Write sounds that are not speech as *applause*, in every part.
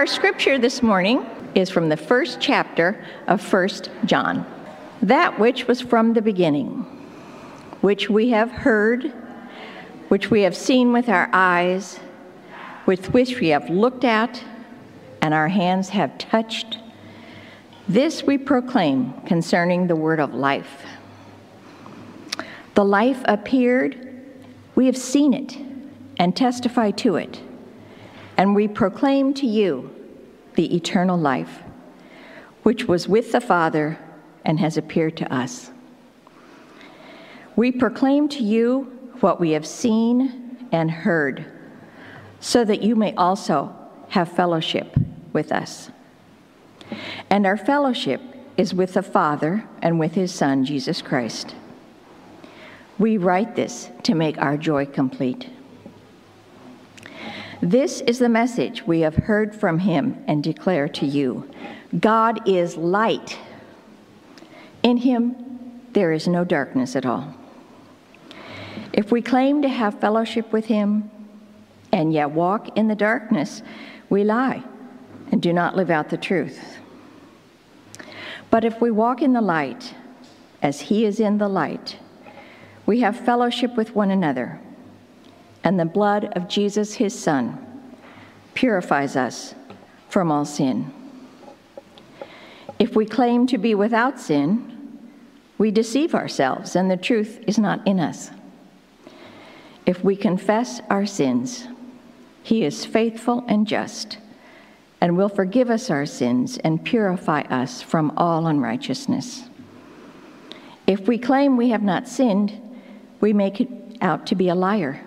Our scripture this morning is from the first chapter of First John. That which was from the beginning, which we have heard, which we have seen with our eyes, with which we have looked at, and our hands have touched, this we proclaim concerning the word of life. The life appeared, we have seen it and testify to it, and we proclaim to you the eternal life, which was with the Father and has appeared to us. We proclaim to you what we have seen and heard, so that you may also have fellowship with us. And our fellowship is with the Father and with his Son, Jesus Christ. We write this to make our joy complete. This is the message we have heard from him and declare to you God is light. In him, there is no darkness at all. If we claim to have fellowship with him and yet walk in the darkness, we lie and do not live out the truth. But if we walk in the light, as he is in the light, we have fellowship with one another, and the blood of Jesus, his Son, purifies us from all sin. If we claim to be without sin, we deceive ourselves, and the truth is not in us. If we confess our sins, he is faithful and just and will forgive us our sins and purify us from all unrighteousness. If we claim we have not sinned, we make it out to be a liar,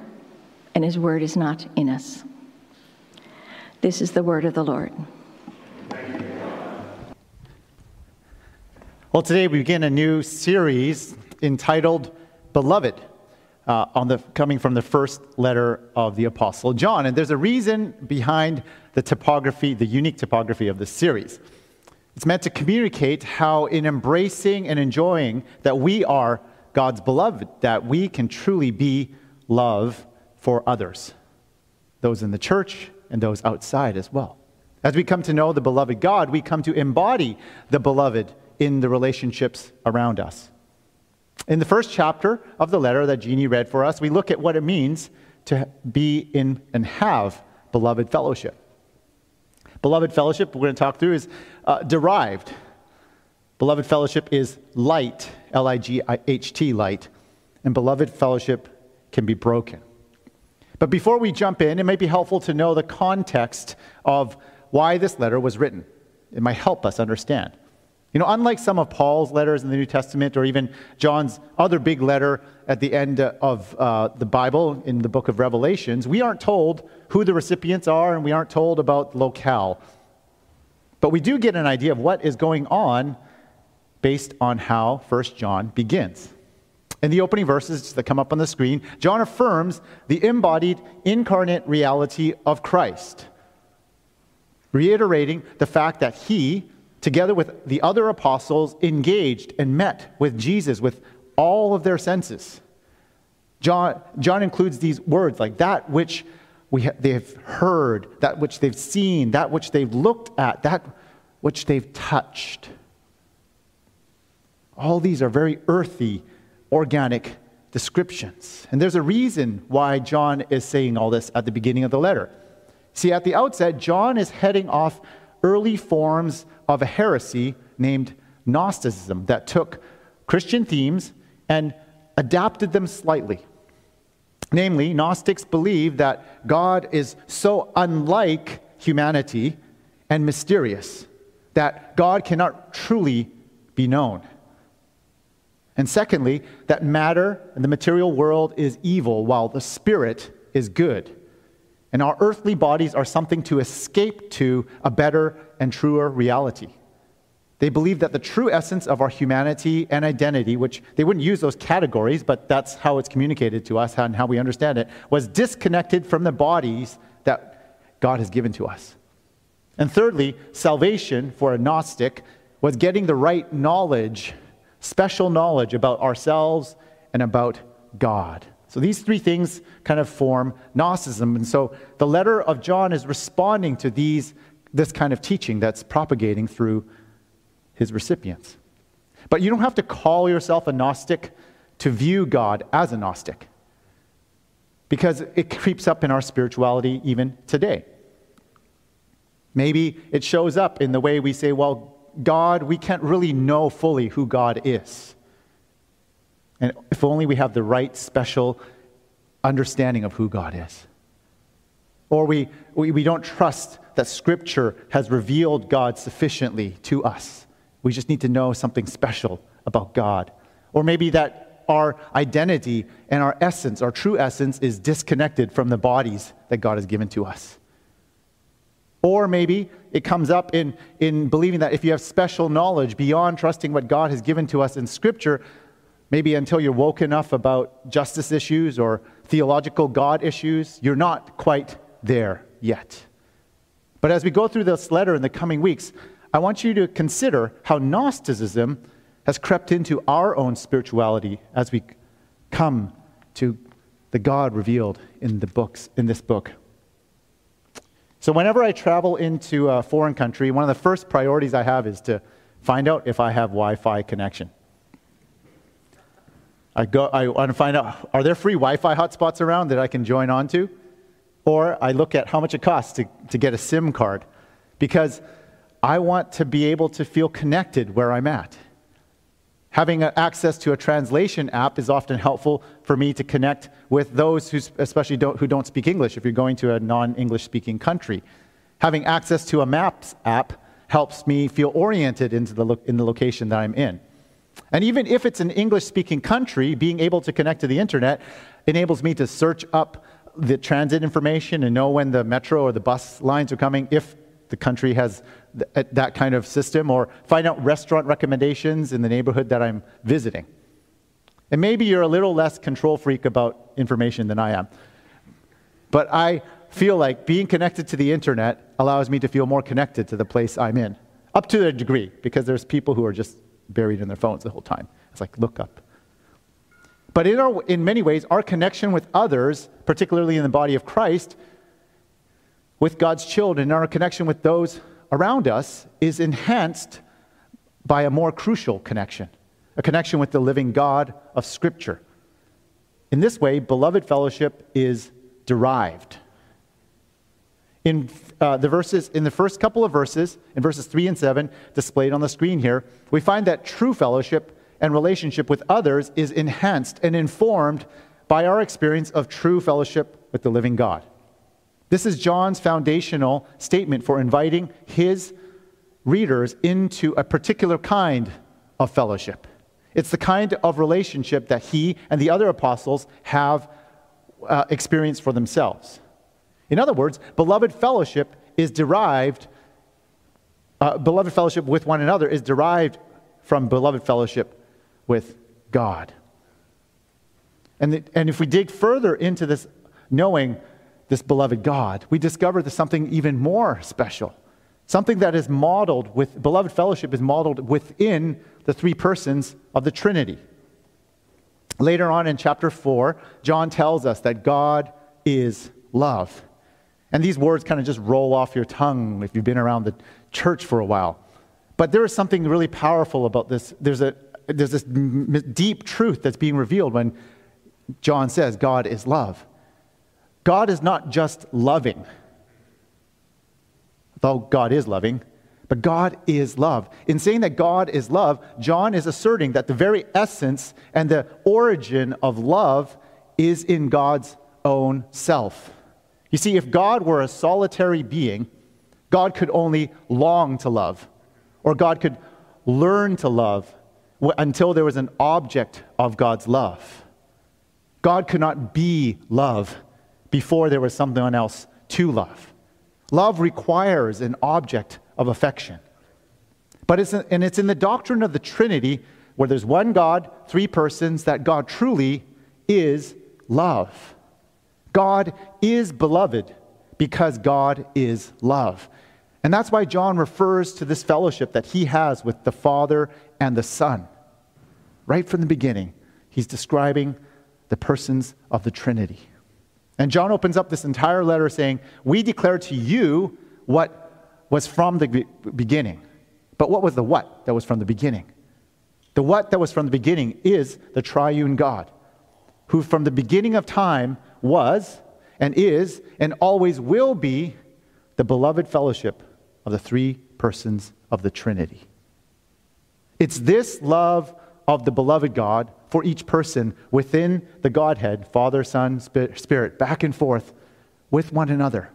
and his word is not in us. This is the word of the Lord. Well, today we begin a new series entitled Beloved uh, on the coming from the first letter of the Apostle John. And there's a reason behind the typography, the unique typography of this series. It's meant to communicate how, in embracing and enjoying that we are God's beloved, that we can truly be love for others, those in the church and those outside as well. As we come to know the beloved God, we come to embody the beloved in the relationships around us. In the first chapter of the letter that Jeannie read for us, we look at what it means to be in and have beloved fellowship. Beloved fellowship, we're going to talk through, is uh, derived. Beloved fellowship is light, L I G H T, light. And beloved fellowship can be broken. But before we jump in, it might be helpful to know the context of why this letter was written. It might help us understand. You know, unlike some of Paul's letters in the New Testament or even John's other big letter at the end of uh, the Bible in the book of Revelations, we aren't told who the recipients are and we aren't told about locale. But we do get an idea of what is going on based on how 1 John begins. In the opening verses that come up on the screen, John affirms the embodied incarnate reality of Christ, reiterating the fact that he, together with the other apostles, engaged and met with Jesus with all of their senses. John, John includes these words like that which we ha- they've heard, that which they've seen, that which they've looked at, that which they've touched. All these are very earthy, organic descriptions. And there's a reason why John is saying all this at the beginning of the letter. See, at the outset, John is heading off early forms of a heresy named Gnosticism that took Christian themes and adapted them slightly. Namely, Gnostics believe that God is so unlike humanity and mysterious that God cannot truly be known. And secondly, that matter and the material world is evil while the spirit is good and our earthly bodies are something to escape to a better and truer reality. They believe that the true essence of our humanity and identity, which they wouldn't use those categories, but that's how it's communicated to us and how we understand it, was disconnected from the bodies that God has given to us. And thirdly, salvation for a Gnostic was getting the right knowledge, special knowledge about ourselves and about God. So these three things kind of form Gnosticism. And so the letter of John is responding to these this kind of teaching that's propagating through his recipients. But you don't have to call yourself a Gnostic to view God as a Gnostic, because it creeps up in our spirituality even today. Maybe it shows up in the way we say, well, God, we can't really know fully who God is. And if only we have the right special understanding of who God is. Or we, we, we don't trust that Scripture has revealed God sufficiently to us. We just need to know something special about God. Or maybe that our identity and our essence, our true essence, is disconnected from the bodies that God has given to us. Or maybe it comes up in, in believing that if you have special knowledge beyond trusting what God has given to us in Scripture, maybe until you're woke enough about justice issues or theological God issues, you're not quite there yet. But as we go through this letter in the coming weeks, I want you to consider how Gnosticism has crept into our own spirituality as we come to the God revealed in the books in this book. So, whenever I travel into a foreign country, one of the first priorities I have is to find out if I have Wi Fi connection. I, go, I want to find out are there free Wi Fi hotspots around that I can join onto? Or I look at how much it costs to, to get a SIM card because I want to be able to feel connected where I'm at. Having access to a translation app is often helpful for me to connect with those who especially don't, who don't speak English if you're going to a non-English speaking country. Having access to a maps app helps me feel oriented into the in the location that I'm in. And even if it's an English speaking country, being able to connect to the internet enables me to search up the transit information and know when the metro or the bus lines are coming if the country has th- that kind of system, or find out restaurant recommendations in the neighborhood that I'm visiting. And maybe you're a little less control freak about information than I am. But I feel like being connected to the internet allows me to feel more connected to the place I'm in, up to a degree, because there's people who are just buried in their phones the whole time. It's like, look up. But in, our, in many ways, our connection with others, particularly in the body of Christ, with God's children, our connection with those around us is enhanced by a more crucial connection a connection with the living God of Scripture. In this way, beloved fellowship is derived. In uh, the verses, in the first couple of verses, in verses 3 and 7, displayed on the screen here, we find that true fellowship and relationship with others is enhanced and informed by our experience of true fellowship with the living God. This is John's foundational statement for inviting his readers into a particular kind of fellowship. It's the kind of relationship that he and the other apostles have uh, experienced for themselves. In other words, beloved fellowship is derived, uh, beloved fellowship with one another is derived from beloved fellowship with God. And, the, and if we dig further into this knowing this beloved God, we discover there's something even more special. Something that is modeled with, beloved fellowship is modeled within the three persons of the Trinity. Later on in chapter 4, John tells us that God is love. And these words kind of just roll off your tongue if you've been around the church for a while. But there is something really powerful about this. There's, a, there's this deep truth that's being revealed when John says God is love. God is not just loving, though God is loving, but God is love. In saying that God is love, John is asserting that the very essence and the origin of love is in God's own self. You see, if God were a solitary being, God could only long to love, or God could learn to love until there was an object of God's love. God could not be love before there was someone else to love. Love requires an object of affection. But it's, and it's in the doctrine of the Trinity, where there's one God, three persons, that God truly is love. God is beloved because God is love. And that's why John refers to this fellowship that he has with the Father and the Son. Right from the beginning, he's describing the persons of the Trinity. And John opens up this entire letter saying, We declare to you what was from the be- beginning. But what was the what that was from the beginning? The what that was from the beginning is the triune God, who from the beginning of time was and is and always will be the beloved fellowship of the three persons of the Trinity. It's this love of the beloved God for each person within the Godhead, Father, Son, Spirit, back and forth with one another,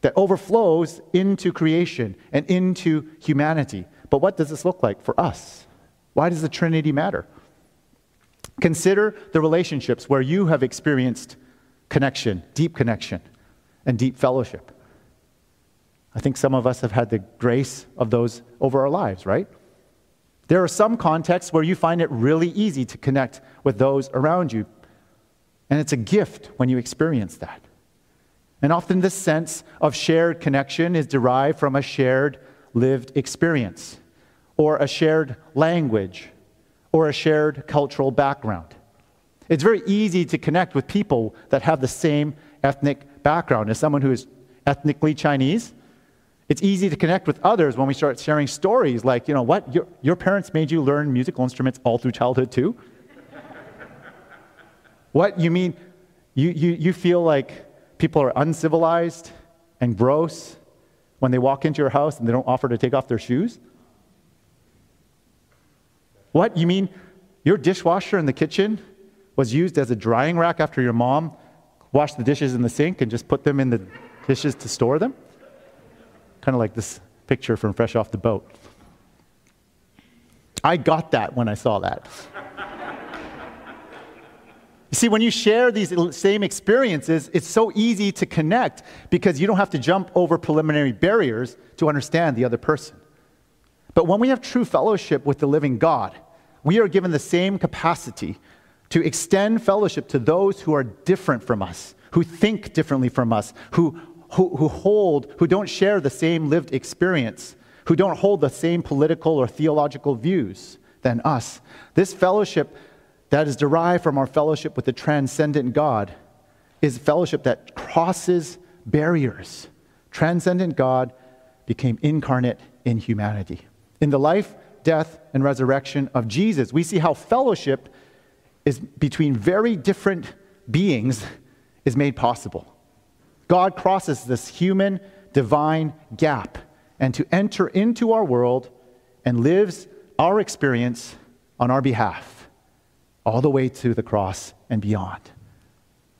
that overflows into creation and into humanity. But what does this look like for us? Why does the Trinity matter? Consider the relationships where you have experienced connection, deep connection, and deep fellowship. I think some of us have had the grace of those over our lives, right? There are some contexts where you find it really easy to connect with those around you. And it's a gift when you experience that. And often this sense of shared connection is derived from a shared lived experience, or a shared language, or a shared cultural background. It's very easy to connect with people that have the same ethnic background. As someone who is ethnically Chinese, it's easy to connect with others when we start sharing stories like, you know, what? Your, your parents made you learn musical instruments all through childhood too? what? You mean you, you, you feel like people are uncivilized and gross when they walk into your house and they don't offer to take off their shoes? What? You mean your dishwasher in the kitchen was used as a drying rack after your mom washed the dishes in the sink and just put them in the dishes to store them? Kind of like this picture from Fresh Off the Boat. I got that when I saw that. You see, when you share these same experiences, it's so easy to connect because you don't have to jump over preliminary barriers to understand the other person. But when we have true fellowship with the living God, we are given the same capacity to extend fellowship to those who are different from us, who think differently from us, who who, who hold, who don't share the same lived experience, who don't hold the same political or theological views than us. This fellowship that is derived from our fellowship with the transcendent God is fellowship that crosses barriers. Transcendent God became incarnate in humanity. In the life, death, and resurrection of Jesus, we see how fellowship is between very different beings is made possible. God crosses this human divine gap and to enter into our world and lives our experience on our behalf, all the way to the cross and beyond.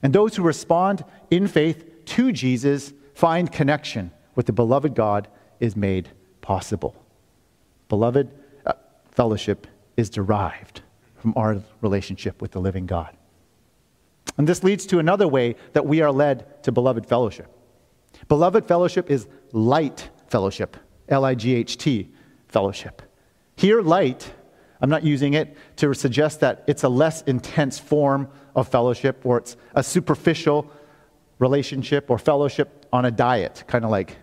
And those who respond in faith to Jesus find connection with the beloved God is made possible. Beloved, uh, fellowship is derived from our relationship with the living God. And this leads to another way that we are led to beloved fellowship. Beloved fellowship is light fellowship, L I G H T fellowship. Here, light, I'm not using it to suggest that it's a less intense form of fellowship or it's a superficial relationship or fellowship on a diet, kind of like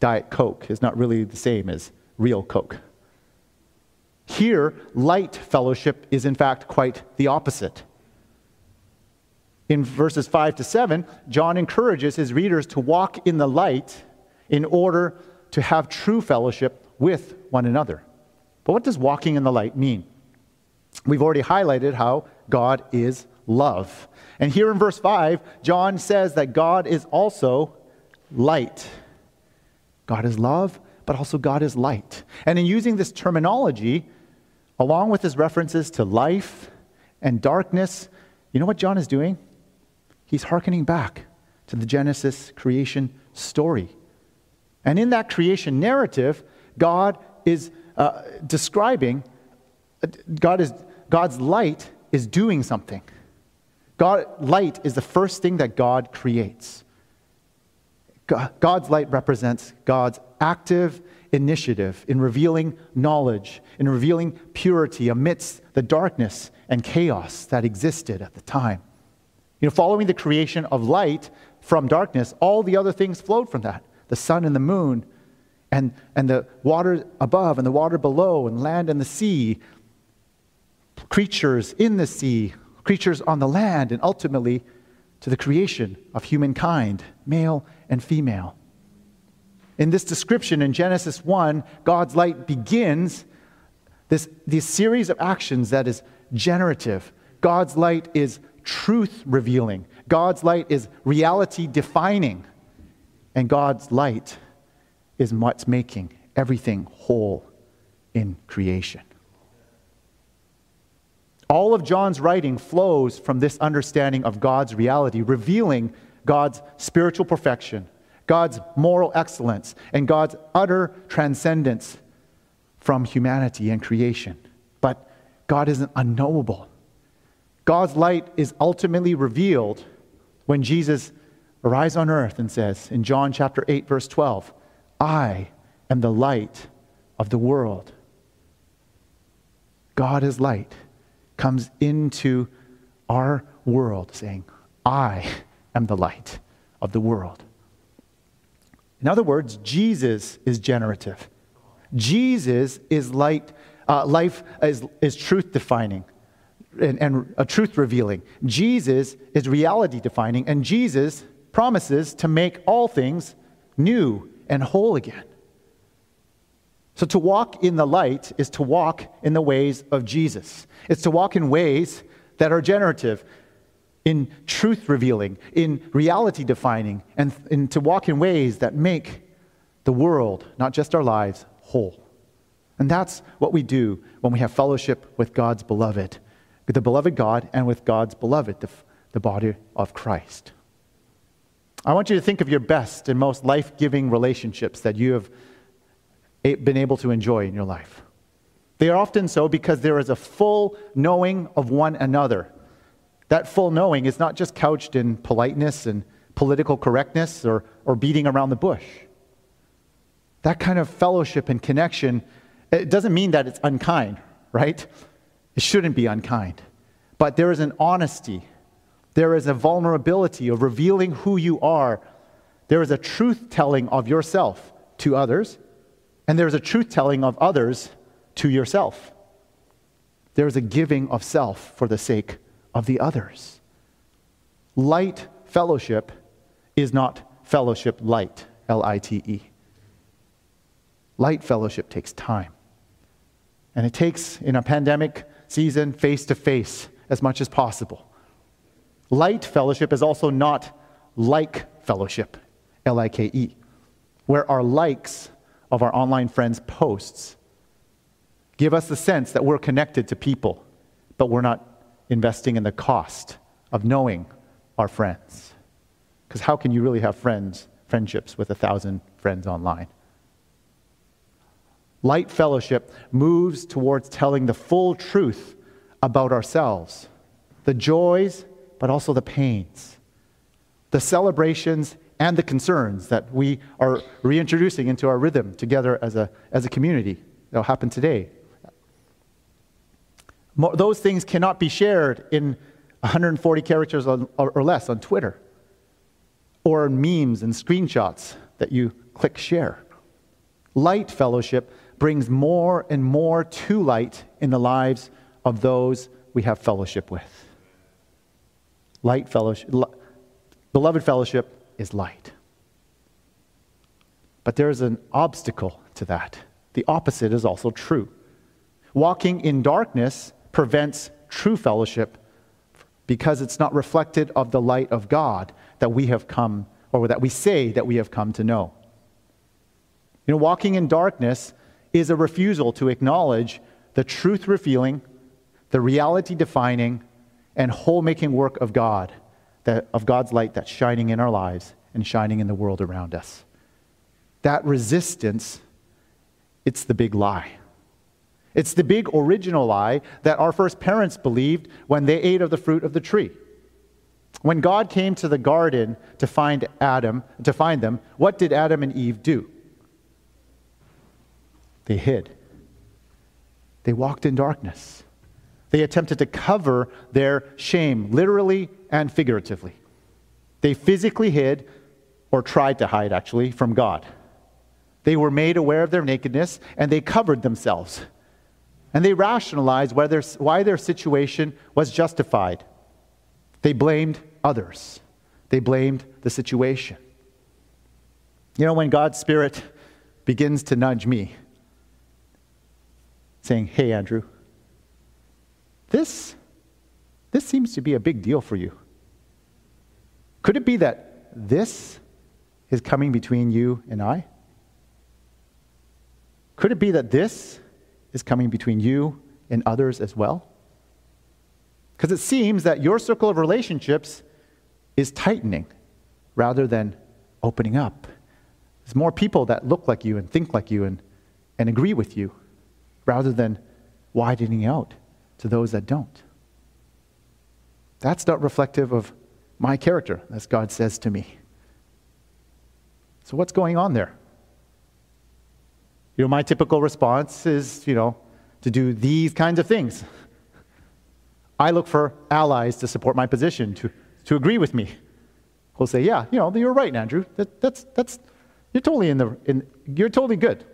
Diet Coke is not really the same as real Coke. Here, light fellowship is in fact quite the opposite. In verses 5 to 7, John encourages his readers to walk in the light in order to have true fellowship with one another. But what does walking in the light mean? We've already highlighted how God is love. And here in verse 5, John says that God is also light. God is love, but also God is light. And in using this terminology, along with his references to life and darkness, you know what John is doing? He's hearkening back to the Genesis creation story. And in that creation narrative, God is uh, describing, uh, God is, God's light is doing something. God, light is the first thing that God creates. God's light represents God's active initiative in revealing knowledge, in revealing purity amidst the darkness and chaos that existed at the time. You know, following the creation of light from darkness, all the other things flowed from that the sun and the moon, and, and the water above and the water below, and land and the sea, creatures in the sea, creatures on the land, and ultimately to the creation of humankind, male and female. In this description in Genesis 1, God's light begins this, this series of actions that is generative. God's light is truth revealing, God's light is reality defining, and God's light is what's making everything whole in creation. All of John's writing flows from this understanding of God's reality, revealing God's spiritual perfection, God's moral excellence, and God's utter transcendence from humanity and creation. But God isn't unknowable. God's light is ultimately revealed when Jesus arrives on earth and says in John chapter 8 verse 12, "I am the light of the world." God is light comes into our world saying, I am the light of the world. In other words, Jesus is generative. Jesus is light, uh, life is, is truth defining and, and a truth revealing. Jesus is reality defining, and Jesus promises to make all things new and whole again. So, to walk in the light is to walk in the ways of Jesus. It's to walk in ways that are generative, in truth revealing, in reality defining, and, and to walk in ways that make the world, not just our lives, whole. And that's what we do when we have fellowship with God's beloved, with the beloved God and with God's beloved, the, the body of Christ. I want you to think of your best and most life giving relationships that you have been able to enjoy in your life. They are often so because there is a full knowing of one another. That full knowing is not just couched in politeness and political correctness or, or beating around the bush. That kind of fellowship and connection, it doesn't mean that it's unkind, right? It shouldn't be unkind. But there is an honesty, there is a vulnerability of revealing who you are, there is a truth telling of yourself to others and there's a truth telling of others to yourself. There's a giving of self for the sake of the others. Light fellowship is not fellowship light, L I T E. Light fellowship takes time. And it takes, in a pandemic season, face to face as much as possible. Light fellowship is also not like fellowship, L I K E, where our likes of our online friends' posts give us the sense that we're connected to people, but we're not investing in the cost of knowing our friends. Because how can you really have friends, friendships with a thousand friends online? Light fellowship moves towards telling the full truth about ourselves, the joys, but also the pains, the celebrations and the concerns that we are reintroducing into our rhythm together as a, as a community. That'll happen today. those things cannot be shared in 140 characters or, or less on Twitter or memes and screenshots that you click share. Light fellowship brings more and more to light in the lives of those we have fellowship with. Light fellowship, beloved fellowship is light. But there is an obstacle to that. The opposite is also true. Walking in darkness prevents true fellowship because it's not reflected of the light of God that we have come, or that we say that we have come to know. You know, walking in darkness is a refusal to acknowledge the truth revealing, the reality defining, and whole making work of God that, of God's light that's shining in our lives and shining in the world around us. That resistance, it's the big lie. It's the big original lie that our first parents believed when they ate of the fruit of the tree. When God came to the garden to find Adam, to find them, what did Adam and Eve do? They hid. They walked in darkness. They attempted to cover their shame, literally and figuratively. They physically hid, or tried to hide actually, from God. They were made aware of their nakedness and they covered themselves. And they rationalized why their situation was justified. They blamed others, they blamed the situation. You know, when God's Spirit begins to nudge me, saying, Hey, Andrew, this, this seems to be a big deal for you. Could it be that this is coming between you and I? Could it be that this is coming between you and others as well? Because it seems that your circle of relationships is tightening rather than opening up. There's more people that look like you and think like you and, and agree with you rather than widening out to those that don't. That's not reflective of my character, as God says to me. So, what's going on there? You know, my typical response is, you know, to do these kinds of things. I look for allies to support my position, to, to agree with me. Who'll say, yeah, you know, you're right, Andrew. That, that's, that's, you're totally in the, in, you're totally good.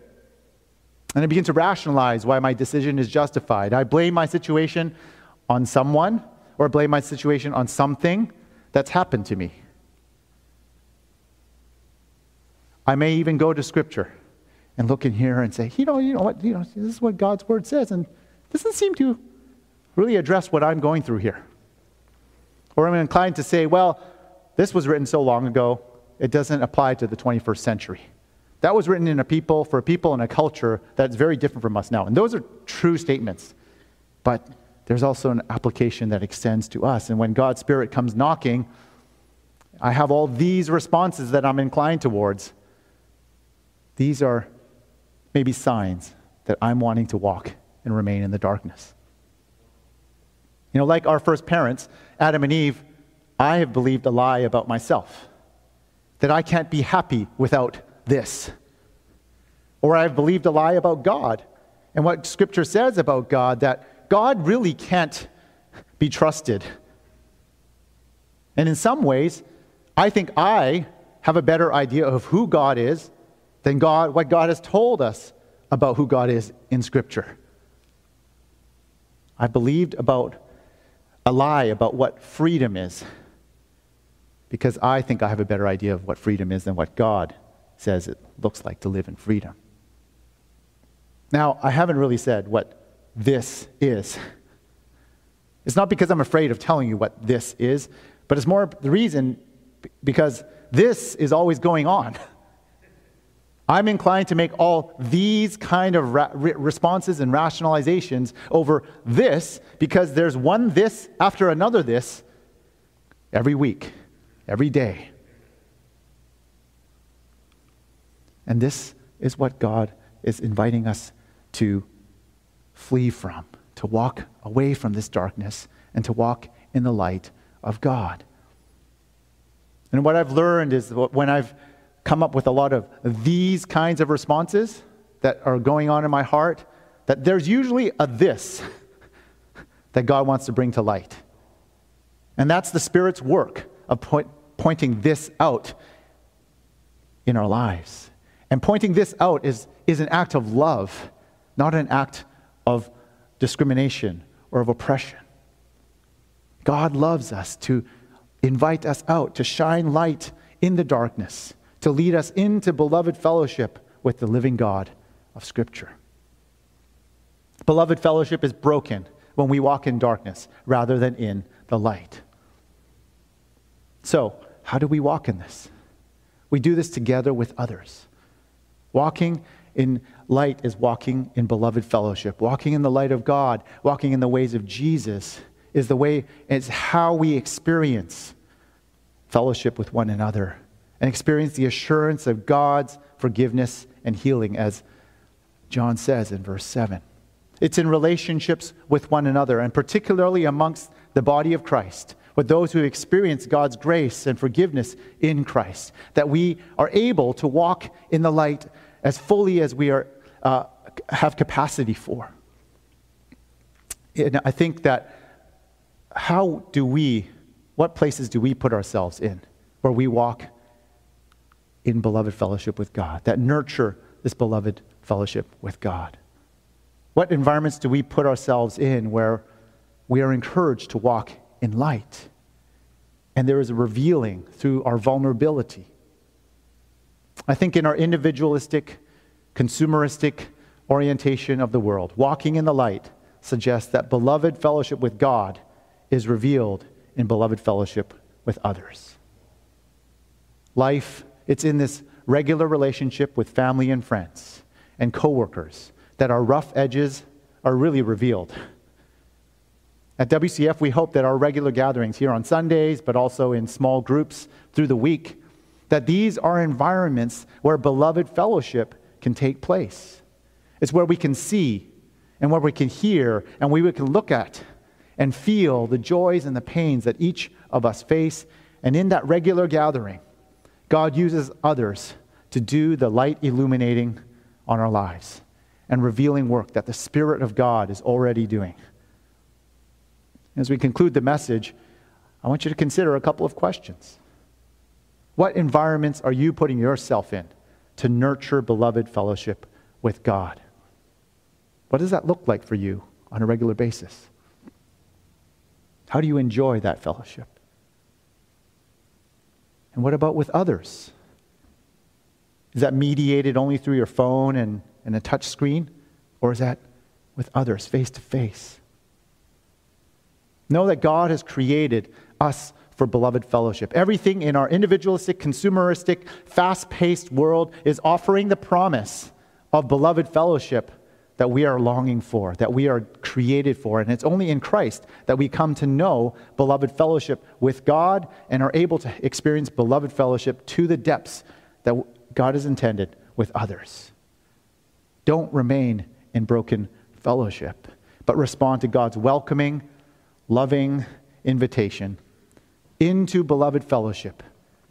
And I begin to rationalize why my decision is justified. I blame my situation on someone or blame my situation on something that's happened to me. I may even go to scripture and look in here and say, you know, you know what, you know, this is what God's word says, and doesn't seem to really address what I'm going through here. Or I'm inclined to say, well, this was written so long ago, it doesn't apply to the 21st century. That was written in a people, for a people and a culture that's very different from us now. And those are true statements. But there's also an application that extends to us. And when God's Spirit comes knocking, I have all these responses that I'm inclined towards. These are maybe signs that I'm wanting to walk and remain in the darkness. You know, like our first parents, Adam and Eve, I have believed a lie about myself that I can't be happy without this. Or I've believed a lie about God and what Scripture says about God that God really can't be trusted. And in some ways, I think I have a better idea of who God is than God, what God has told us about who God is in Scripture. I believed about a lie about what freedom is because I think I have a better idea of what freedom is than what God says it looks like to live in freedom. Now, I haven't really said what this is. It's not because I'm afraid of telling you what this is, but it's more the reason because this is always going on. *laughs* I'm inclined to make all these kind of ra- responses and rationalizations over this because there's one this after another this every week, every day. And this is what God is inviting us to flee from, to walk away from this darkness and to walk in the light of God. And what I've learned is when I've come up with a lot of these kinds of responses that are going on in my heart, that there's usually a this *laughs* that God wants to bring to light. And that's the Spirit's work of point, pointing this out in our lives. And pointing this out is, is an act of love, not an act of discrimination or of oppression. God loves us to invite us out, to shine light in the darkness, to lead us into beloved fellowship with the living God of Scripture. Beloved fellowship is broken when we walk in darkness rather than in the light. So, how do we walk in this? We do this together with others. Walking in light is walking in beloved fellowship. Walking in the light of God, walking in the ways of Jesus is the way, it's how we experience fellowship with one another and experience the assurance of God's forgiveness and healing, as John says in verse 7. It's in relationships with one another, and particularly amongst the body of Christ, with those who experience God's grace and forgiveness in Christ, that we are able to walk in the light as fully as we are, uh, have capacity for. And I think that how do we, what places do we put ourselves in where we walk in beloved fellowship with God, that nurture this beloved fellowship with God? What environments do we put ourselves in where we are encouraged to walk in light? And there is a revealing through our vulnerability. I think in our individualistic, consumeristic orientation of the world, walking in the light suggests that beloved fellowship with God is revealed in beloved fellowship with others. Life, it's in this regular relationship with family and friends and coworkers that our rough edges are really revealed. At WCF, we hope that our regular gatherings here on Sundays, but also in small groups through the week, that these are environments where beloved fellowship can take place. It's where we can see and where we can hear and we can look at and feel the joys and the pains that each of us face. And in that regular gathering, God uses others to do the light illuminating on our lives and revealing work that the Spirit of God is already doing. As we conclude the message, I want you to consider a couple of questions. What environments are you putting yourself in to nurture beloved fellowship with God? What does that look like for you on a regular basis? How do you enjoy that fellowship? And what about with others? Is that mediated only through your phone and, and a touch screen? Or is that with others, face to face? Know that God has created us for beloved fellowship. Everything in our individualistic, consumeristic, fast paced world is offering the promise of beloved fellowship that we are longing for, that we are created for. And it's only in Christ that we come to know beloved fellowship with God and are able to experience beloved fellowship to the depths that God has intended with others. Don't remain in broken fellowship, but respond to God's welcoming, loving invitation into beloved fellowship,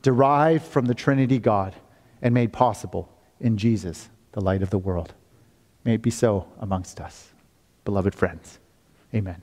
derived from the Trinity God and made possible in Jesus, the light of the world. May it be so amongst us, beloved friends. Amen.